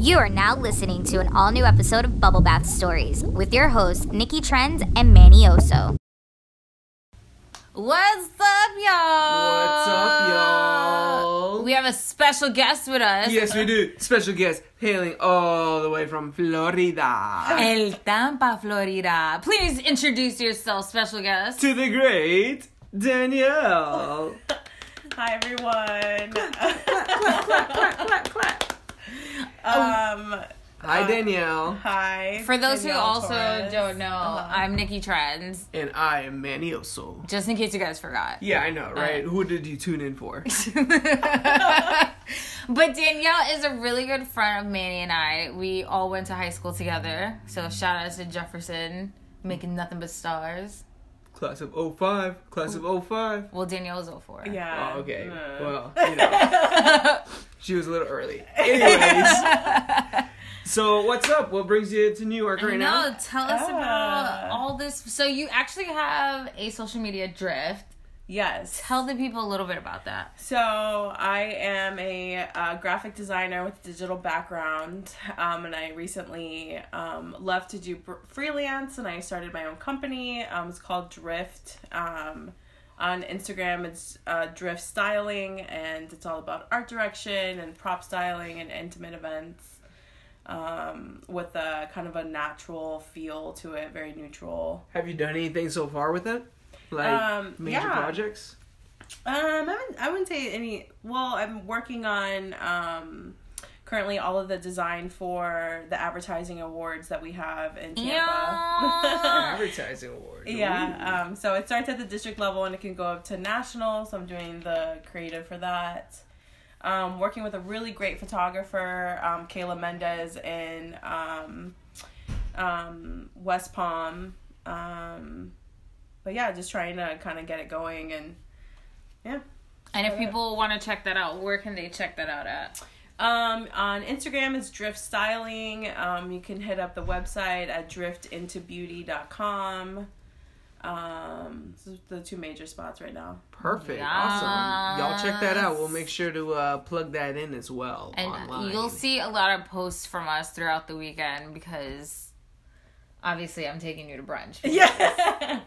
You are now listening to an all new episode of Bubble Bath Stories with your hosts, Nikki Trendz and Manny Oso. What's up, y'all? What's up, y'all? We have a special guest with us. Yes, we do. Special guest hailing all the way from Florida El Tampa, Florida. Please introduce yourself, special guest. to the great Danielle. Hi everyone. clap, clap. Um, Hi, Danielle. hi. For those who also Torres. don't know, Uh-huh. I'm Nikki Trendz. And I am Manny Oso. Just in case you guys forgot. Yeah, I know, right? Uh. Who did you tune in for? but Danielle is a really good friend of Manny and I. We all went to high school together. So shout out to Jefferson, making nothing but stars. Class of 05. Class of 05. Well, Danielle's 04. Yeah. Oh, okay. Uh, Well, you know. she was a little early. Anyways. So, what's up? What brings you to New York right no, now? tell us about Ah. all this. So you actually have a social media drift. yes. Tell the people a little bit about that. So I am a uh, graphic designer with a digital background, um, and I recently um, left to do br- freelance, and I started my own company. Um, it's called Drift. Um, on Instagram, it's uh, Drift Styling, and it's all about art direction and prop styling and intimate events. Um, with a kind of a natural feel to it, very neutral. Have you done anything so far with it? Like Um, major yeah. projects? Um, I wouldn't, I wouldn't say any. Well, I'm working on um, currently all of the design for the advertising awards that we have in Tampa. Yeah. Advertising awards. yeah. Um, so it starts at the district level and it can go up to national. So I'm doing the creative for that. Um, working with a really great photographer, um, Kayla Mendez in um, um, West Palm. Um, but yeah, just trying to kind of get it going and yeah. And if people want to check that out, where can they check that out at? Um, on Instagram, it's Drift Styling. Um, you can hit up the website at driftintobeauty.com. Um, those the two major spots right now. Perfect. Awesome. Y'all check that out. We'll make sure to uh, plug that in as well And online. you'll see a lot of posts from us throughout the weekend because obviously I'm taking you to brunch. Yeah.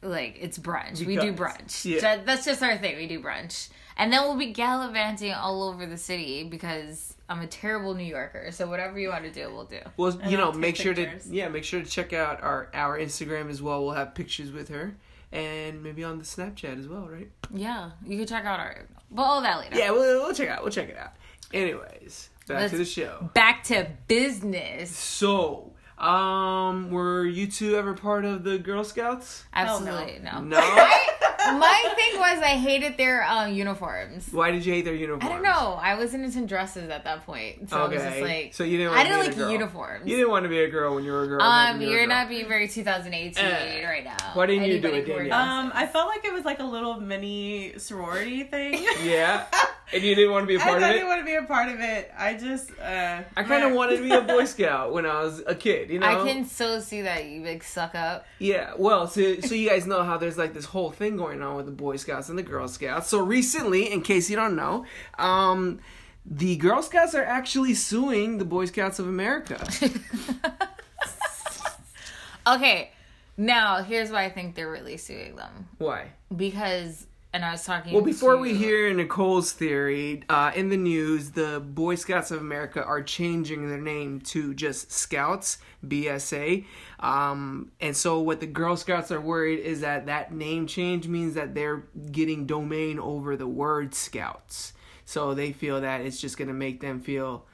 Like it's brunch. we do brunch. yeah. That's just our thing. We do brunch. And then we'll be gallivanting all over the city because I'm a terrible New Yorker. So whatever you want to do, we'll do. Well, And you know, I'll take make sure to yeah, make sure to check out our our Instagram as well. We'll have pictures with her, and maybe on the Snapchat as well, right? Yeah, you can check out our. But all that later. Yeah, we'll, we'll check out. We'll check it out. Anyways, back Let's- to the show. Back to business. So, um, were you two ever part of the Girl Scouts? Absolutely no. No. My thing was I hated their um, uniforms. Why did you hate their uniforms? I don't know. I wasn't into dresses at that point, so I was just like, so you didn't. I Want to didn't be like a girl. uniforms. You didn't want to be a girl when you were a girl. um, you were a you're girl. not being very 2018 Eh. right now. Why didn't you do Anybody it, Danielle? Um, I felt like it was like a little mini sorority thing. Yeah, and you didn't want to be a part of it. I didn't want to be a part of it. I just, uh, I kind of wanted to be a Boy Scout when I was a kid. You know. I can so see that you big suck up. Yeah, well, so so you guys know how there's like this whole thing going on with the Boy Scouts and the Girl Scouts. So recently, in case you don't know, um, the Girl Scouts are actually suing the Boy Scouts of America. Okay, now here's why I think they're really suing them Why? because, and I was talking. Well, before to- we hear Nicole's theory, uh, in the news, the Boy Scouts of America are changing their name to just Scouts, BSA. Um, and so, what the Girl Scouts are worried is that that name change means that they're getting domain over the word Scouts. So, they feel that it's just going to make them feel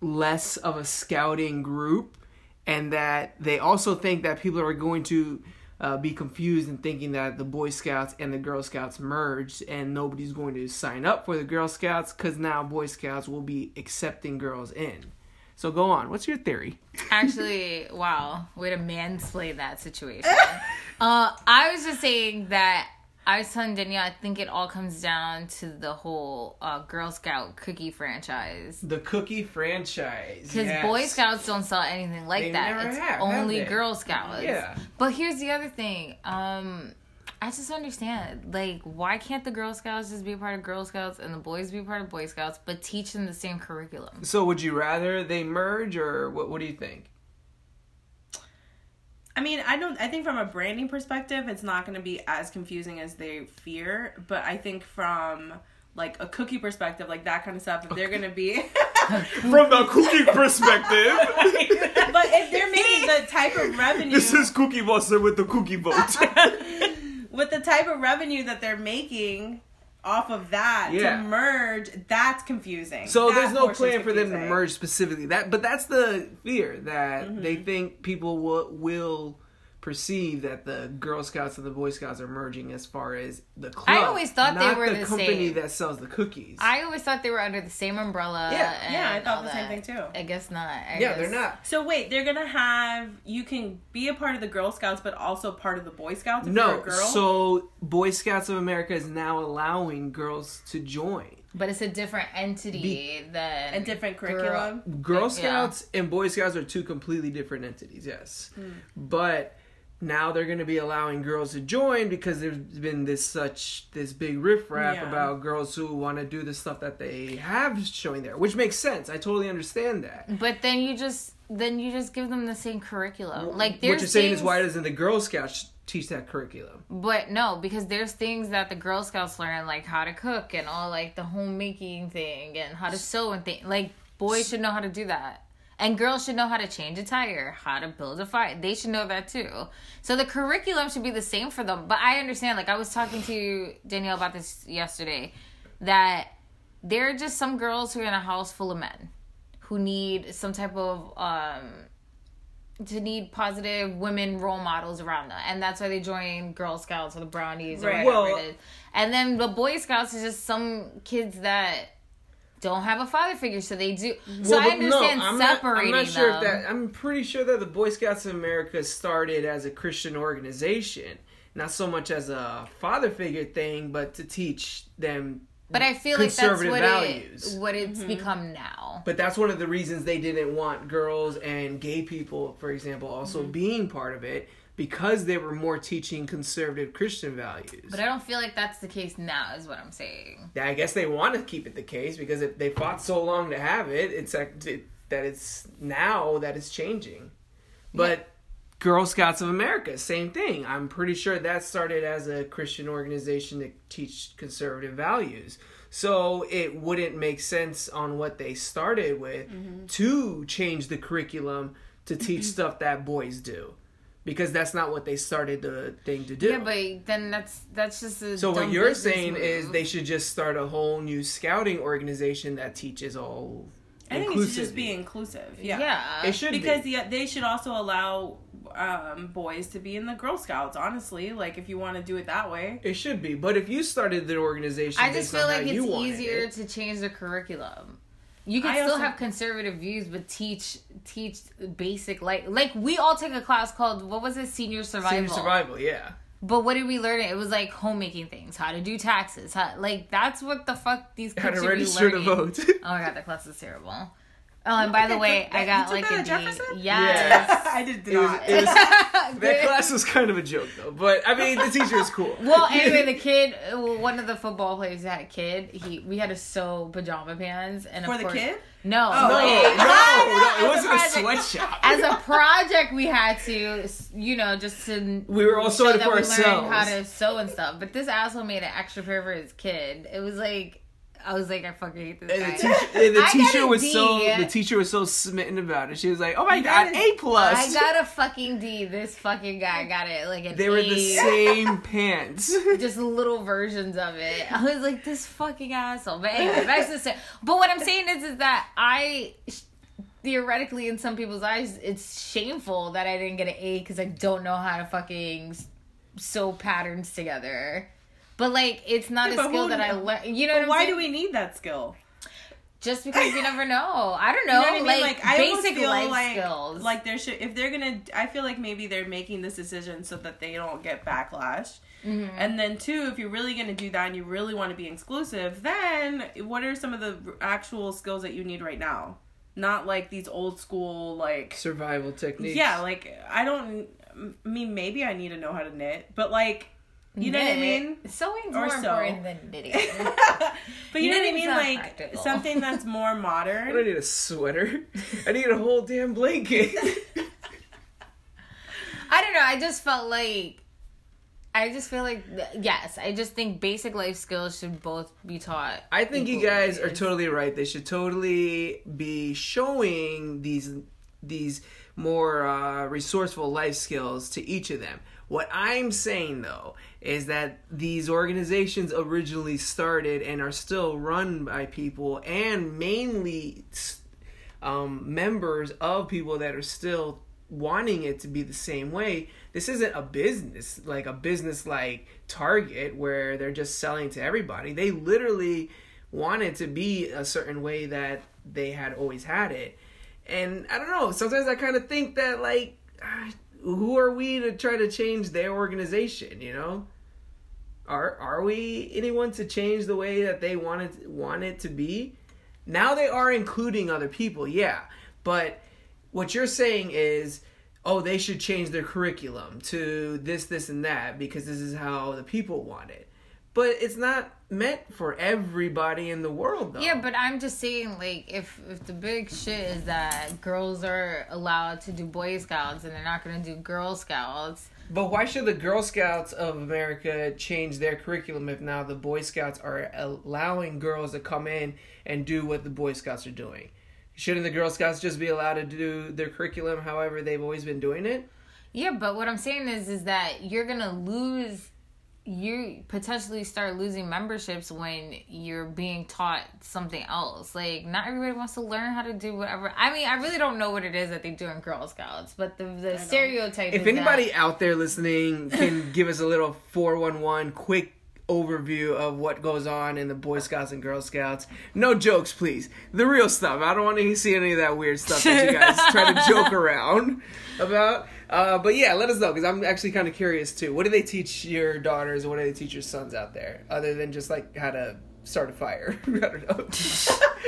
less of a scouting group and that they also think that people are going to uh, be confused and thinking that the Boy Scouts and the Girl Scouts merged and nobody's going to sign up for the Girl Scouts because now Boy Scouts will be accepting girls in. So go on. What's your theory? Actually, wow, way to mansplain that situation. uh, I was just saying that I was telling Danielle, I think it all comes down to the whole uh, Girl Scout cookie franchise. The cookie franchise. Because yes. Boy Scouts don't sell anything like They that. never it's have, have only they? Girl Scouts. Yeah. But here's the other thing. Um, I just understand. Like, why can't the Girl Scouts just be a part of Girl Scouts and the boys be a part of Boy Scouts, but teach them the same curriculum? So would you rather they merge or what? What do you think? I mean, I don't. I think from a branding perspective, it's not going to be as confusing as they fear. But I think from like a cookie perspective, like that kind of stuff, if they're going to be, From the cookie perspective, but if they're making the type of revenue, this is Cookie Monster with the cookie boat. with the type of revenue that they're making off of that Yeah. to merge, that's confusing. So That there's no plan for them to merge specifically. That, but that's the fear that Mm-hmm. they think people will will perceive that the Girl Scouts and the Boy Scouts are merging as far as the club. I always thought they were the, the company same. that sells the cookies. I always thought they were under the same umbrella. Yeah. Yeah, I thought all the same thing too. I guess not. I yeah, guess- they're not. So wait, they're gonna have you can be a part of the Girl Scouts, but also part of the Boy Scouts if you're No, a girl. so Boy Scouts of America is now allowing girls to join. But it's a different entity than a different curriculum. Girl Yeah. Scouts and Boy Scouts are two completely different entities, yes. Hmm. But now they're going to be allowing girls to join because there's been this such this big riffraff Yeah. about girls who want to do the stuff that they have showing there, which makes sense. I totally understand that. But then you just then you just give them the same curriculum. Like there's what you're saying things, is why doesn't the Girl Scouts teach that curriculum? But no, because there's things that the Girl Scouts learn, like how to cook and all like the homemaking thing and how to sew and thing. Like boys should know how to do that. And girls should know how to change a tire, how to build a fire. They should know that too. So the curriculum should be the same for them. But I understand, like I was talking to Danielle about this yesterday, that there are just some girls who are in a house full of men who need some type of um to need positive women role models around them, and that's why they join Girl Scouts or the Brownies or Right. whatever Well- it is. And then the Boy Scouts is just some kids that don't have a father figure, so they do. So Well, I but no, understand I'm not- separating I'm not sure them. if that. I'm pretty sure that the Boy Scouts of America started as a Christian organization, not so much as a father figure thing, but to teach them. but I feel like that's what values. it what it's become now. But that's one of the reasons they didn't want girls and gay people, for example, also Mm-hmm. being part of it because they were more teaching conservative Christian values. But I don't feel like that's the case now. Is what I'm saying. I guess they want to keep it the case because if they fought so long to have it, it's like it, that it's now that it's changing. But Girl Scouts of America, same thing. I'm pretty sure that started as a Christian organization to teach conservative values. So it wouldn't make sense on what they started with Mm-hmm. to change the curriculum to teach stuff that boys do. Because that's not what they started the thing to do. Yeah, but then that's that's just a. So what you're business saying is they should just start a whole new scouting organization that teaches all. I think it should just be inclusive. Yeah. yeah. It should Because be. yeah, they should also allow um, boys to be in the Girl Scouts. Honestly, like if you want to do it that way. It should be, but if you started the organization, I just based feel on like it's easier it- to change the curriculum. You can I still also- have conservative views, but teach teach basic like like we all took a class called what was it senior survival. Senior survival. Yeah, But what did we learn? It was like homemaking things, how to do taxes, how, like that's what the fuck these kids how to should register be to learning. vote. Oh my god, that class is terrible. Oh, and oh, by the way, I got like took a that D. at Yes. I did It was, not. it was, that class was kind of a joke though, but I mean the teacher is cool. Well, anyway, the kid, one of the football players had a kid. He, we had to sew pajama pants, and of For the course- kid? No, Oh, no, no, no, it As wasn't a project- sweatshop. As a project, we had to, you know, just to. We were all sewing that for we learned ourselves. how to sew and stuff. But this asshole made an extra pair for his kid. It was like, I was like, I fucking hate this And guy. the teacher, and the teacher was D. so the teacher was so smitten about it. She was like, "Oh my god, got A plus!" I got a fucking D. This fucking guy got it like an They were the same pants. just little versions of it. I was like, this fucking asshole. But anyway, back to the. But what I'm saying is, is that I theoretically, in some people's eyes, it's shameful that I didn't get an A because I don't know how to fucking sew patterns together. But like, it's not Yeah, a skill that I kn- learned. You know But what I'm why saying? do we need that skill? Just because you never know. I don't You know. know what I mean? Like, Like, I basic feel life like skills. like there should if they're gonna. I feel like maybe they're making this decision so that they don't get backlash. Mm-hmm. And then two, if you're really gonna do that and you really want to be exclusive, then what are some of the actual skills that you need right now? Not like these old school like Survival techniques. yeah, like I don't. I mean, maybe I need to know how to knit, but like You know what I mean? Sewing's Or more sew. important than knitting. but you know what I mean? Like practical. something that's more modern. I don't need a sweater. I need a whole damn blanket. I don't know. I just felt like. I just feel like yes. I just think basic life skills should both be taught. I think you equally. guys are totally right. They should totally be showing these these more uh, resourceful life skills to each of them. What I'm saying though is that these organizations originally started and are still run by people and mainly um, members of people that are still wanting it to be the same way. This isn't a business like a business like Target where they're just selling to everybody. They literally want it to be a certain way that they had always had it. And I don't know, sometimes I kind of think that like ah, who are we to try to change their organization, you know? Are are we anyone to change the way that they want it want it to be? Now they are including other people, yeah. But what you're saying is, oh, they should change their curriculum to this, this, and that because this is how the people want it. But it's not meant for everybody in the world, though. Yeah, but I'm just saying, like, if if the big shit is that girls are allowed to do Boy Scouts and they're not gonna do Girl Scouts, But why should the Girl Scouts of America change their curriculum if now the Boy Scouts are allowing girls to come in and do what the Boy Scouts are doing? Shouldn't the Girl Scouts just be allowed to do their curriculum however they've always been doing it? yeah. But what I'm saying is, is that you're gonna lose. You potentially start losing memberships when you're being taught something else. Like, not everybody wants to learn how to do whatever. I mean, I really don't know what it is that they do in Girl Scouts, but the the stereotype. If is anybody that- out there listening can give us a little 411 quick overview of what goes on in the Boy Scouts and Girl Scouts. No jokes, please. The real stuff. I don't want to see any of that weird stuff that you guys try to joke around about. Uh, but yeah, let us know because I'm actually kind of curious too. What do they teach your daughters? What do they teach your sons out there, other than just like how to start a fire? I don't know.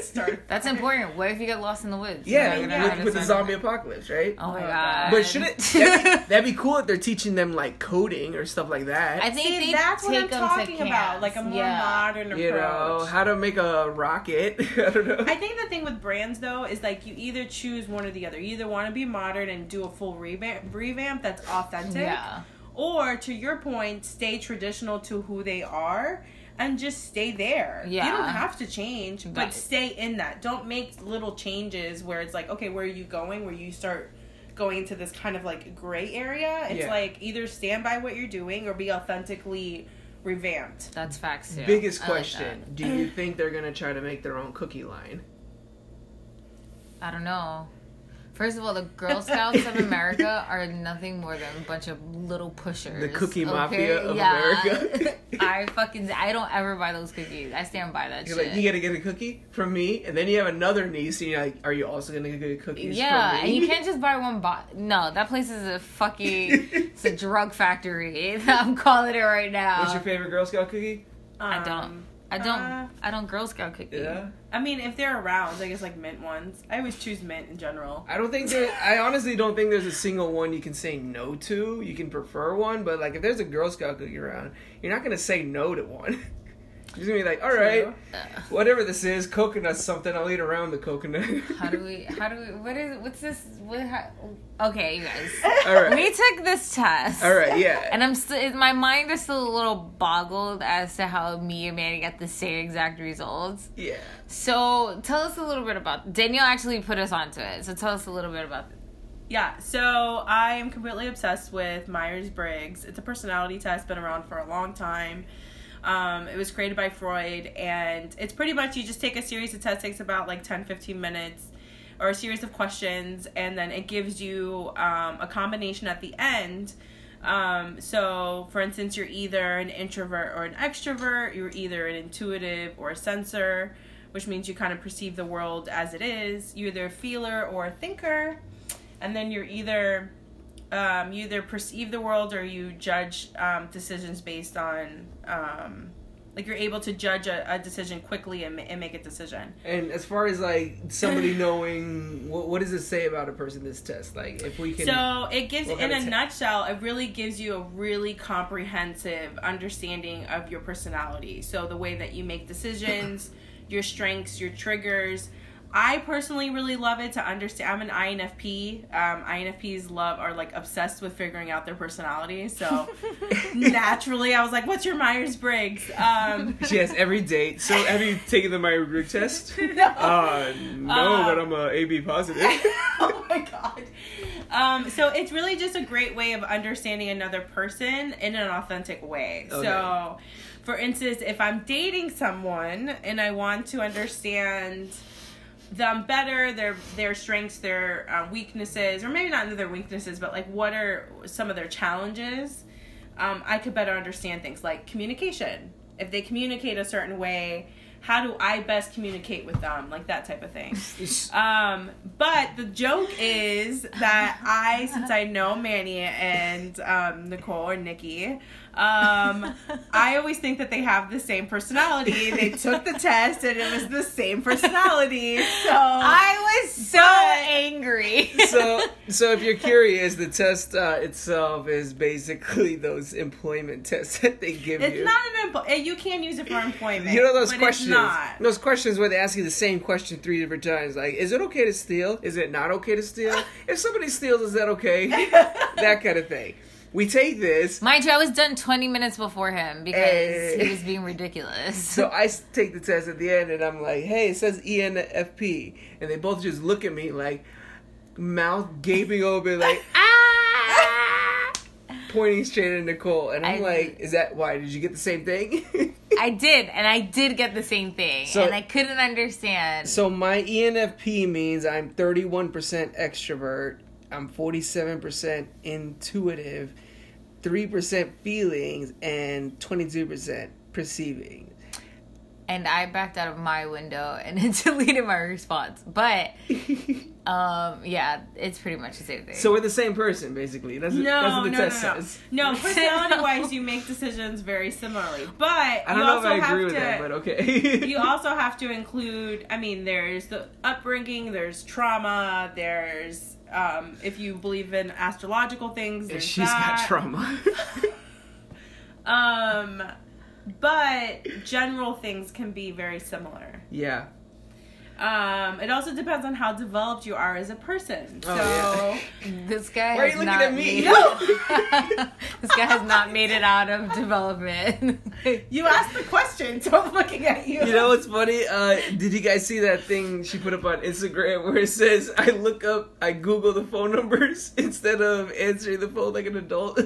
Start. That's important. What if you get lost in the woods? You're yeah, not gonna know how with, with the survive. zombie apocalypse, right? Oh my Oh, god! But should it? That'd be, that'd be cool if they're teaching them like coding or stuff like that. I think See, that's what I'm take them to talking about. camps. Like a more yeah. modern approach. you know how to make a rocket. I don't know. I think the thing with brands though is like you either choose one or the other. You either want to be modern and do a full revamp, revamp that's authentic, Yeah. or to your point, stay traditional to who they are and just stay there. Yeah. You don't have to change, but Right. stay in that. Don't make little changes where it's like, okay, where are you going? Where you start going into this kind of like gray area. It's Yeah. like either stand by what you're doing or be authentically revamped. That's facts too. Biggest I like question: Do you think they're gonna try to make their own cookie line? I don't know. First of all, the Girl Scouts of America are nothing more than a bunch of little pushers. The cookie mafia of America. I fucking I don't ever buy those cookies. I stand by that You're shit. like, you gotta get a cookie from me, and then you have another niece, and you're like, are you also gonna get cookies? yeah, from me? and you can't just buy one box. No, that place is a fucking it's a drug factory. I'm calling it right now. What's your favorite Girl Scout cookie? I don't. Um, I don't. uh, I don't Girl Scout cookie. Yeah. I mean, if they're around, I guess like mint ones. I always choose mint in general. I don't think there. I honestly don't think there's a single one you can say no to. You can prefer one, but like if there's a Girl Scout cookie around, you're not gonna say no to one. You're just gonna be like, all right, True. whatever this is, coconut something. I'll eat around the coconut. How do we? How do we? What is? What's this? What? How, okay, you guys. all right. We took this test. All right. Yeah. And I'm still. My mind is still a little boggled as to how me and Manny got the same exact results. yeah. So tell us a little bit about. Danielle actually put us onto it. So tell us a little bit about. Yeah, so I am completely obsessed with Myers Briggs. It's a personality test, been around for a long time. Um, it was created by Freud, and it's pretty much you just take a series of tests, takes about like 10 15 minutes, or a series of questions, and then it gives you um, a combination at the end. Um, so, for instance, you're either an introvert or an extrovert, you're either an intuitive or a sensor, which means you kind of perceive the world as it is. You're either a feeler or a thinker and then you're either um, you either perceive the world or you judge um, decisions based on um, Like you're able to judge a, a decision quickly and, and make a decision. And as far as like somebody knowing, what, what does it say about a person? This test, like if we can. So it gives, in a te- nutshell, it really gives you a really comprehensive understanding of your personality. So the way that you make decisions, your strengths, your triggers. I personally really love it to understand. I'm an INFP. Um, INFPs love are like obsessed with figuring out their personality. So naturally, I was like, "What's your Myers Briggs?" Um, she has every date. So have you taken the Myers Briggs test? no. Uh, no, Uh, but I'm a AB positive. oh my god. Um, so it's really just a great way of understanding another person in an authentic way. Okay. So, for instance, if I'm dating someone and I want to understand them better, their their strengths, their uh, weaknesses, or maybe not their weaknesses, but like what are some of their challenges, um, I could better understand things like communication. If they communicate a certain way, how do I best communicate with them? Like that type of thing. Um, but the joke is that I, since I know Manny and um, Nicole or Nikki, um, I always think that they have the same personality. They took the test and it was the same personality. So I was so But- angry. so, so if you're curious, the test uh, itself is basically those employment tests that they give it's you. not an empl- you can use it for employment. you know those but questions. It's not. Those questions where they ask you the same question three different times. Like, is it okay to steal? Is it not okay to steal? if somebody steals, is that okay? that kind of thing. We take this. Mind you, I was done 20 minutes before him because Hey. he was being ridiculous. So I take the test at the end, and I'm like, "Hey, it says ENFP," and they both just look at me like, mouth gaping open, like ah, pointing straight at Nicole, and I'm I- like, "Is that why? Did you get the same thing?" I did, and I did get the same thing, So- and I couldn't understand. so my ENFP means I'm 31% extrovert, I'm 47% intuitive, 3% feelings, and 22% perceiving. and I backed out of my window and deleted my response. But um, yeah, it's pretty much the same thing. So we're the same person, basically. That's, No, that's what the no, test no, no. says. No, personality wise, you make decisions very similarly. But I don't you know if I agree with to, that, but okay. you also have to include i mean there's the upbringing there's trauma there's um, if you believe in astrological things and there's she's that. got trauma. um but general things can be very similar yeah. Um it also depends on how developed you are as a person so Oh, this guy Why are has you looking not at me? made this guy has not made it out of development. you asked the question so i'm looking at you You know what's funny? Uh, did you guys see that thing she put up on Instagram where it says, I look up, I Google the phone numbers instead of answering the phone like an adult?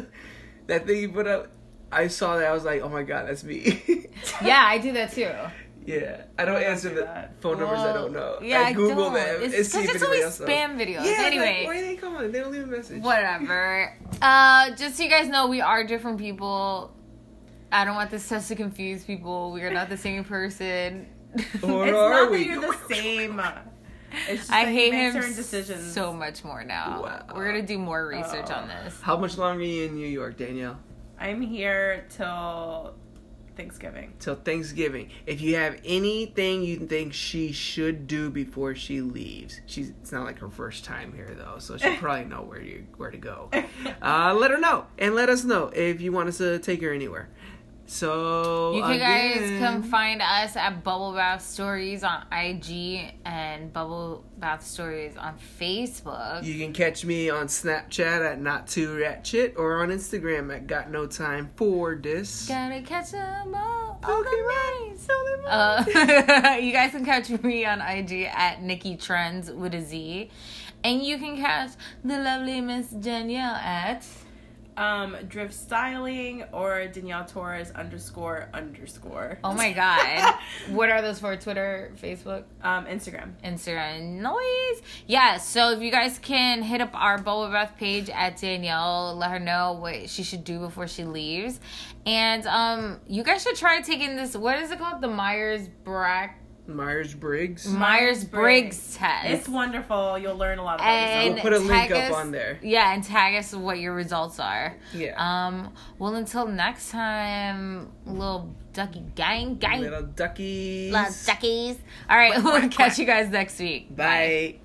that thing you put up, I saw that. I was like, oh my god, that's me. yeah, I do that too. Yeah. I don't I don't answer do the that. phone numbers I don't know. Yeah, I Google don't. them It's, and see 'cause if it's always else knows. spam videos. Yeah, anyway, like, why are they calling? They don't leave a message. whatever. Uh, just so you guys know, we are different people. I don't want this test to confuse people. We are not the same person. Or it's are not we? that you're the same it's just I hate you him decisions so much more now. Wow. We're gonna do more research Oh. on this. How much longer are you in New York, Danielle? i'm here till thanksgiving till Thanksgiving. If you have anything you think she should do before she leaves, she's it's not like her first time here though, so she'll probably know where you where to go. Uh, let her know and let us know if you want us to take her anywhere. So You can guys again- come find us at Bubble Bath Stories on IG and Bubble Bath Stories on Facebook. You can catch me on Snapchat at not too ratchet or on Instagram at got no time for this. Gotta catch them all. Pokemon. Uh, you guys can catch me on IG at Nikki Trendz with a Z. And you can catch the lovely Miss Danielle at um, Drift Styling or Danielle Torres underscore underscore. Oh my god. what are those for? Twitter, Facebook, Um, Instagram. Instagram noise? Yeah, so if you guys can hit up our Bubble Bath page at Danielle, let her know what she should do before she leaves. And um you guys should try taking this what is it called? The Myers Brack Myers Briggs. Myers Briggs test. It's wonderful. You'll learn a lot about and We'll put a link tag up us- on there. Yeah, and tag us what your results are. Yeah. Um. Well, until next time, little ducky gang, gang, Little duckies. little duckies. All right, we'll catch you guys next week. Bye.